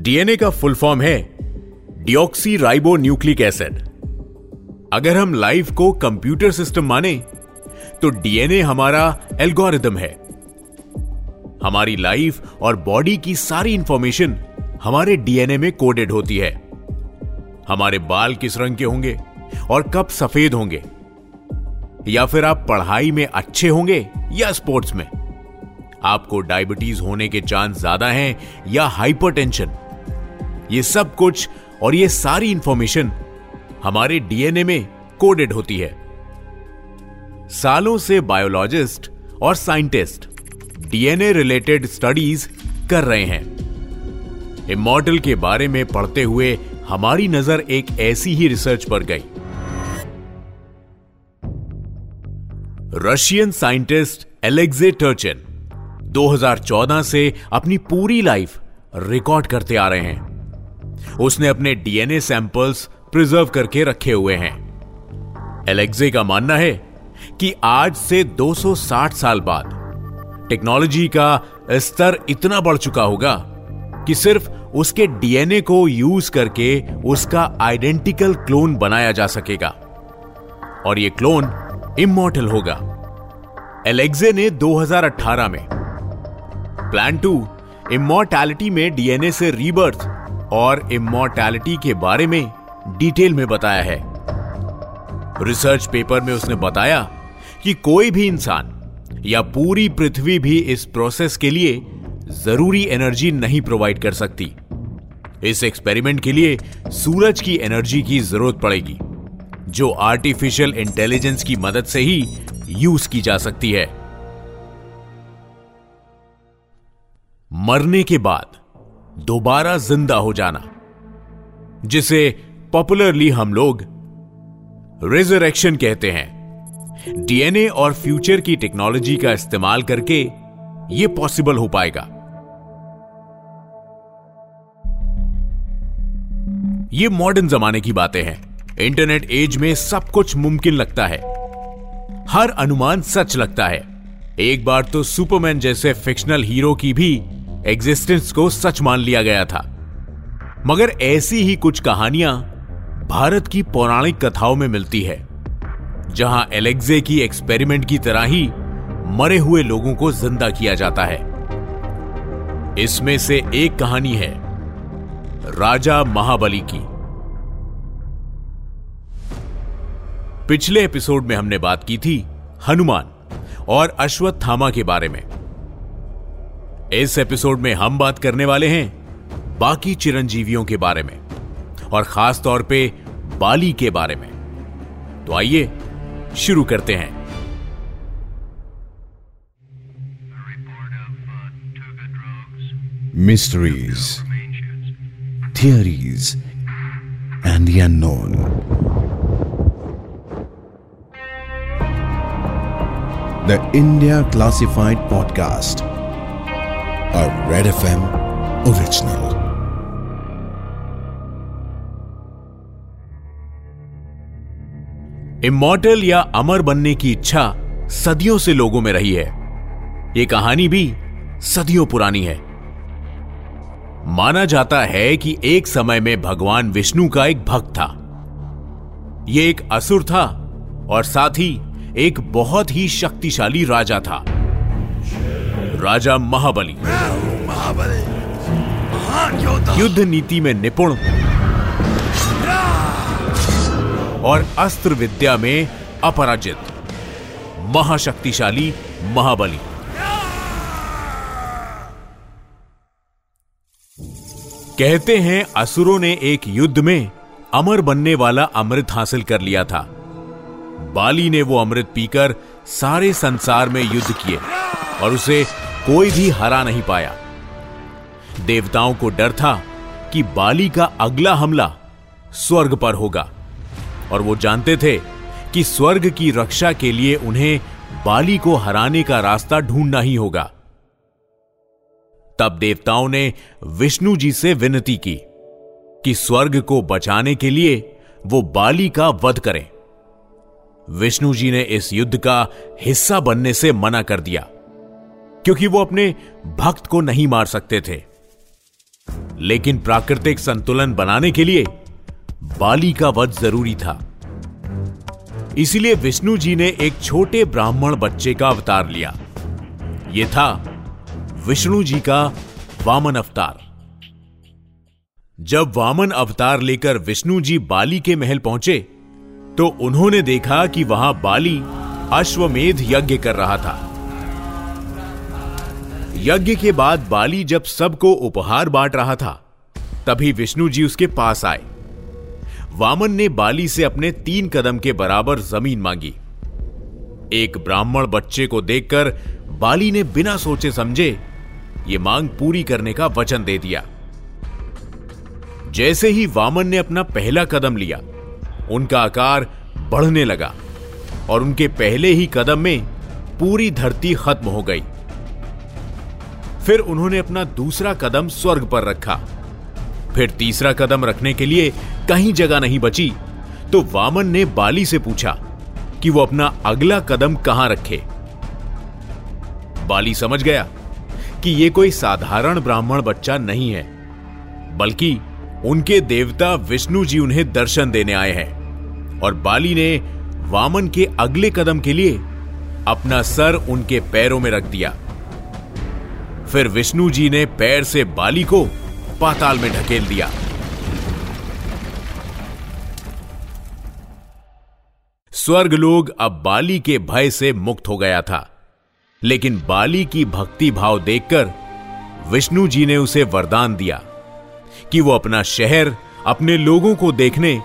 DNA का full form है deoxyribonucleic acid अगर हम लाइफ को कंप्यूटर सिस्टम माने तो डीएनए हमारा एल्गोरिदम है। हमारी लाइफ और बॉडी की सारी इंफॉर्मेशन हमारे डीएनए में कोडेड होती है। हमारे बाल किस रंग के होंगे और कब सफ़ेद होंगे? या फिर आप पढ़ाई में अच्छे होंगे या स्पोर्ट्स में? आपको डायबिटीज़ होने के चांस ज़्यादा हैं या हाइपरटेंशन ये सब कुछ और ये सारी इंफॉर्मेशन हमारे डीएनए में कोडेड होती है। सालों से बायोलॉजिस्ट और साइंटिस्ट डीएनए रिलेटेड स्टडीज़ कर रहे हैं। इमोर्टल के बारे में पढ़ते हुए हमारी नज़र एक ऐसी ही रिसर्च पर गई। रशियन साइंटिस्ट एलेक्जे टर्चन 2014 से अपनी पूरी लाइफ रिकॉर्ड करते आ रहे हैं। उसने अपने डीएनए सैंपल्स प्रिजर्व करके रखे हुए हैं। एलेक्जे का मानना है कि आज से 260 साल बाद टेक्नोलॉजी का स्तर इतना बढ़ चुका होगा कि सिर्फ़ उसके डीएनए को यूज़ करके उसका आइडेंटिकल क्लोन बनाया जा सकेगा। और यह क्लोन इमोर्टल होगा। एलेक्जे ने 2018 में प्लान टू इमोर्टैलिटी में डीएनए से रीबर्थ और इमोर्टैलिटी के बारे में डिटेल में बताया है। रिसर्च पेपर में उसने बताया कि कोई भी इंसान या पूरी पृथ्वी भी इस प्रोसेस के लिए ज़रूरी एनर्जी नहीं प्रोवाइड कर सकती। इस एक्सपेरिमेंट के लिए सूरज की एनर्जी की ज़रूरत पड़ेगी, जो आर्टिफिशियल इंटेलिजेंस की मदद से ही यूज़ की जा सकती है। मरने के बाद दोबारा ज़िंदा हो जाना, जिसे पॉपुलरली हम लोग रिजरेक्शन कहते हैं। डीएनए और फ्यूचर की टेक्नोलॉजी का इस्तेमाल करके यह पॉसिबल हो पाएगा। ये मॉडर्न जमाने की बातें हैं। इंटरनेट एज में सब कुछ मुमकिन लगता है। हर अनुमान सच लगता है। एक बार तो सुपरमैन जैसे फिक्शनल हीरो की भी एग्जिस्टेंस को सच मान लिया गया था। मगर ऐसी ही कुछ कहानियाँ भारत की पौराणिक कथाओं में मिलती है, जहाँ एलेक्जे की एक्सपेरिमेंट की तरह ही मरे हुए लोगों को ज़िंदा किया जाता है। इसमें से एक कहानी है, राजा महाबली की। पिछले एपिसोड में हमने बात की थी हनुमान और अश्वत्थामा के बारे में। इस एपिसोड में हम बात करने वाले हैं बाकी चिरंजीवियों के बारे में और खास तौर पे बाली के बारे में। तो आइए, शुरू करते हैं। Mysteries theories and Yeon the India classified podcast a Red FM original. Immortal या अमर बनने की इच्छा सदियों से लोगों में रही है। यह कहानी भी सदियों पुरानी है। माना जाता है कि एक समय में भगवान विष्णु का एक भक्त था। यह एक असुर था और साथ ही एक बहुत ही शक्तिशाली राजा था। राजा महाबली। महाबली युद्ध नीति में निपुण। और अस्त्र विद्या में अपराजित। महाशक्तिशाली महाबली। कहते हैं, असुरों ने एक युद्ध में अमर बनने वाला अमृत हासिल कर लिया था। बाली ने वो अमृत पीकर सारे संसार में युद्ध किए और उसे कोई भी हरा नहीं पाया। देवताओं को डर था कि बाली का अगला हमला स्वर्ग पर होगा, और वो जानते थे कि स्वर्ग की रक्षा के लिए उन्हें बाली को हराने का रास्ता ढूंढना ही होगा। तब देवताओं ने विष्णु जी से विनती की कि स्वर्ग को बचाने के लिए वो बाली का वध करें। विष्णु जी ने इस युद्ध का हिस्सा बनने से मना कर दिया। क्योंकि वो अपने भक्त को नहीं मार सकते थे। लेकिन प्राकृतिक संतुलन बनाने के लिए बाली का वध ज़रूरी था। इसलिए विष्णु जी ने एक छोटे ब्राह्मण बच्चे का अवतार लिया। यह था विष्णु जी का वामन अवतार। जब वामन अवतार लेकर विष्णु जी बाली के महल पहुँचे तो उन्होंने देखा कि वहाँ बाली अश्वमेध यज्ञ कर रहा था। यज्ञ के बाद बाली जब सबको उपहार बांट रहा था, तभी विष्णु जी उसके पास आए। वामन ने बाली से अपने तीन कदम के बराबर ज़मीन मांगी। एक ब्राह्मण बच्चे को देखकर बाली ने बिना सोचे समझे ये मांग पूरी करने का वचन दे दिया। जैसे ही वामन ने अपना पहला कदम लिया, उनका आकार बढ़ने लगा और उनके पहले ही कदम में पूरी धरती खत्म हो गई। फिर उन्होंने अपना दूसरा कदम स्वर्ग पर रखा। फिर तीसरा कदम रखने के लिए कहीं जगह नहीं बची तो वामन ने बाली से पूछा कि वो अपना अगला कदम कहाँ रखे। बाली समझ गया कि यह कोई साधारण ब्राह्मण बच्चा नहीं है, बल्कि उनके देवता विष्णु जी उन्हें दर्शन देने आए हैं और बाली ने वामन के अगले कदम के लिए अपना सर उनके पैरों में रख दिया। फिर विष्णु जी ने पैर से बाली को पाताल में ढकेल दिया। स्वर्ग लोग अब बाली के भय से मुक्त हो गया था। लेकिन बाली की भक्ति भाव देखकर विष्णु जी ने उसे वरदान दिया कि वो अपना शहर, अपने लोगों को देखने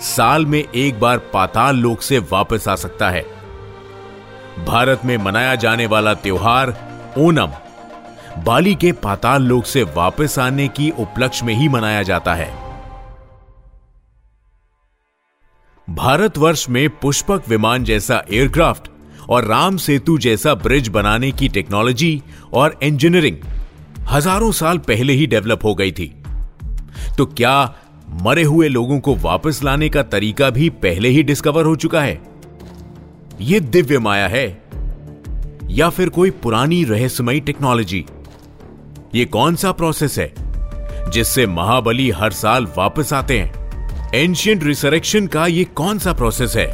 साल में एक बार पाताल लोक से वापस आ सकता है। भारत में मनाया जाने वाला त्योहार ओनम बाली के पाताल लोक से वापस आने की उपलक्ष्य में ही मनाया जाता है। भारतवर्ष में पुष्पक विमान जैसा एयरक्राफ्ट और राम सेतु जैसा ब्रिज बनाने की टेक्नोलॉजी और इंजीनियरिंग हज़ारों साल पहले ही डेवलप हो गई थी। तो क्या मरे हुए लोगों को वापस लाने का तरीका भी पहले ही डिस्कवर हो चुका है? यह दिव्य माया है या फिर कोई पुरानी रहस्यमयी टेक्नोलॉजी? ये कौन सा प्रोसेस है, जिससे महाबली हर साल वापस आते हैं? एंशियंट रिसरेक्शन का ये कौन सा प्रोसेस है?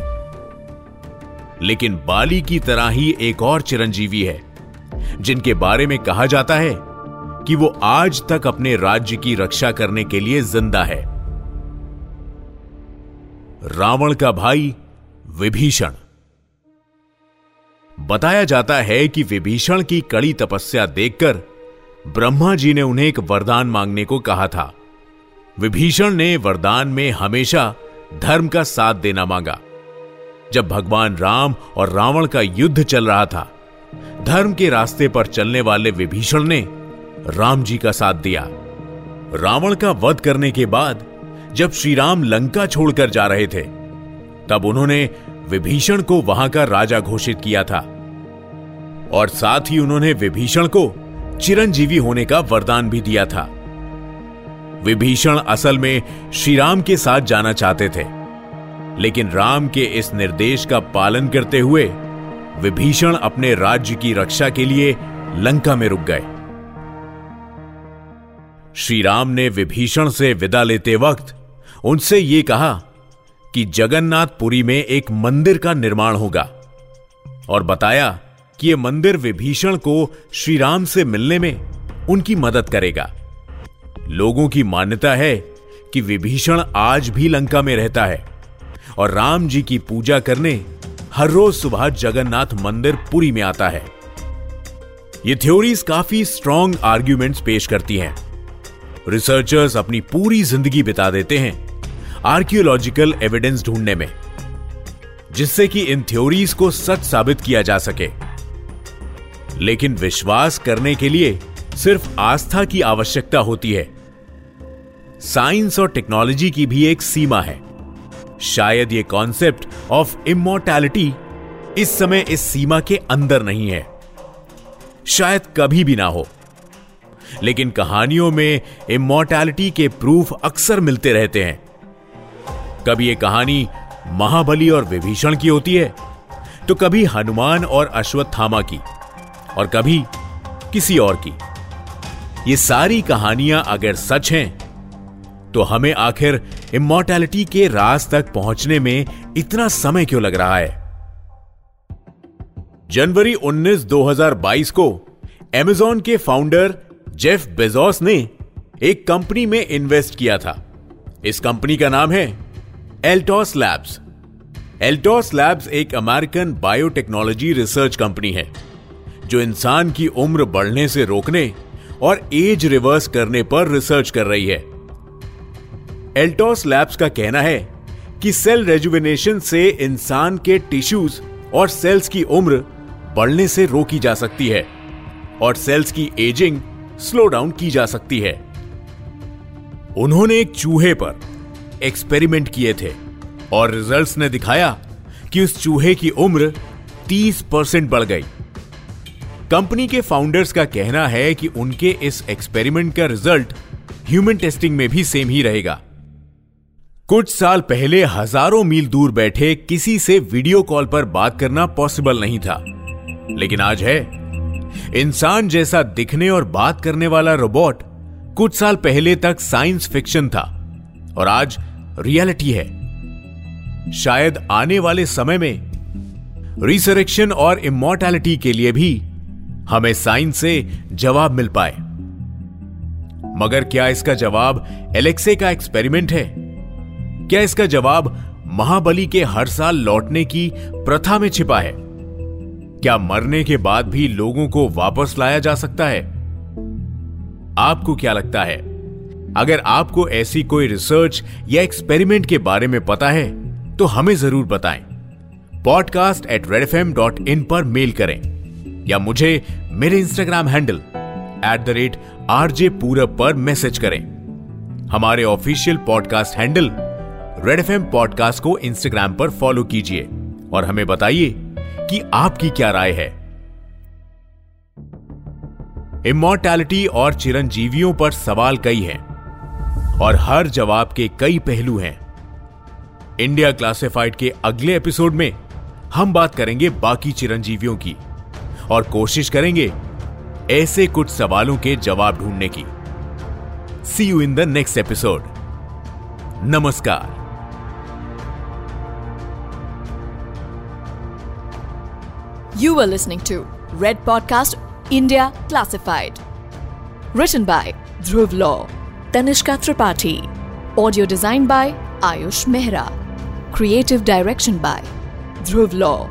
लेकिन बाली की तरह ही एक और चिरंजीवी है, जिनके बारे में कहा जाता है कि वो आज तक अपने राज्य की रक्षा करने के लिए ज़िंदा है। रावण का भाई विभीषण। बताया जाता है कि विभीषण की कड़ी तपस्या देखकर ब्रह्मा जी ने उन्हें एक वरदान मांगने को कहा था। विभीषण ने वरदान में हमेशा धर्म का साथ देना मांगा। जब भगवान राम और रावण का युद्ध चल रहा था, धर्म के रास्ते पर चलने वाले विभीषण ने राम जी का साथ दिया। रावण का वध करने के बाद, जब श्री राम लंका छोड़कर जा रहे थे, तब उन्होंने विभीषण को वहाँ का राजा घोषित किया था। और साथ ही उन्होंने विभीषण को चिरंजीवी होने का वरदान भी दिया था। विभीषण असल में श्री राम के साथ जाना चाहते थे, लेकिन राम के इस निर्देश का पालन करते हुए विभीषण अपने राज्य की रक्षा के लिए लंका में रुक गए। श्री राम ने विभीषण से विदा लेते वक्त उनसे यह कहा कि जगन्नाथपुरी में एक मंदिर का निर्माण होगा और बताया कि यह मंदिर विभीषण को श्री राम से मिलने में उनकी मदद करेगा। लोगों की मान्यता है कि विभीषण आज भी लंका में रहता है और राम जी की पूजा करने हर रोज सुबह जगन्नाथ मंदिर पुरी में आता है। ये थ्योरीज काफ़ी स्ट्रॉन्ग आर्ग्यूमेंट्स पेश करती हैं। रिसर्चर्स अपनी पूरी ज़िंदगी बिता देते हैं आर्कियोलॉजिकल एविडेंस ढूँढने में, जिससे कि इन थ्योरीज को सच साबित किया जा सके। लेकिन विश्वास करने के लिए सिर्फ़ आस्था की आवश्यकता होती है। साइंस और टेक्नोलॉजी की भी एक सीमा है। शायद ये कॉन्सेप्ट ऑफ़ इमोर्टैलिटी इस समय इस सीमा के अंदर नहीं है। शायद कभी भी ना हो। लेकिन कहानियों में इमोर्टैलिटी के प्रूफ अक्सर मिलते रहते हैं। कभी ये कहानी महाबली और विभीषण की होती है तो कभी हनुमान और अश्वत्थामा की। और कभी किसी और की। ये सारी कहानियाँ अगर सच हैं तो हमें आखिर इमोर्टैलिटी के राज तक पहुँचने में इतना समय क्यों लग रहा है? जनवरी 19 2022 को एमेजॉन के फाउंडर जेफ बेजोस ने एक कंपनी में इन्वेस्ट किया था। इस कंपनी का नाम है एल्टॉस लैब्स एल्टॉस लैब्स एक अमेरिकन बायोटेक्नोलॉजी रिसर्च कंपनी है। जो इंसान की उम्र बढ़ने से रोकने और एज रिवर्स करने पर रिसर्च कर रही है। एल्टोस लैब्स का कहना है कि सेल रेजुविनेशन से इंसान के टिश्यूज और सेल्स की उम्र बढ़ने से रोकी जा सकती है और सेल्स की एजिंग स्लो डाउन की जा सकती है। उन्होंने एक चूहे पर एक्सपेरिमेंट किए थे और रिजल्ट्स ने दिखाया कि उस चूहे की उम्र 30 परसेंट बढ़ गई। कंपनी के फाउंडर्स का कहना है कि उनके इस एक्सपेरिमेंट का रिज़ल्ट ह्यूमन टेस्टिंग में भी सेम ही रहेगा। कुछ साल पहले हज़ारों मील दूर बैठे किसी से वीडियो कॉल पर बात करना पॉसिबल नहीं था। लेकिन आज है। इंसान जैसा दिखने और बात करने वाला रोबोट कुछ साल पहले तक साइंस फिक्शन था और आज रियलिटी है। शायद आने वाले समय में रिसरेक्शन और इमोर्टैलिटी के लिए भी हमें साइंस से जवाब मिल पाए। मगर क्या इसका जवाब एलेक्से का एक्सपेरिमेंट है? क्या इसका जवाब महाबली के हर साल लौटने की प्रथा में छिपा है? क्या मरने के बाद भी लोगों को वापस लाया जा सकता है? आपको क्या लगता है? अगर आपको ऐसी कोई रिसर्च या एक्सपेरिमेंट के बारे में पता है तो हमें ज़रूर बताएँ। पॉडकास्ट एट रेड पर मेल करें, या मुझे मेरे Instagram handle at the rate RJ Purab पर मैसेज करें। हमारे official podcast handle Red F podcast को इंस्टाग्राम पर फॉलो कीजिए और हमें बताइए कि आपकी क्या राय है। इमोर्टैलिटी और चिरंजीवियों पर सवाल कई हैं और हर जवाब के कई पहलू हैं। इंडिया क्लासिफाइड के अगले एपिसोड में हम बात करेंगे बाकी चिरंजीवियों की। और कोशिश करेंगे ऐसे कुछ सवालों के जवाब ढूँढने की see you in the next episode नमस्कार You were listening to Red Podcast India Classified. Written by Dhruv Law, Tanishka Tripathi. Audio design by Ayush Mehra. Creative direction by Dhruv Law.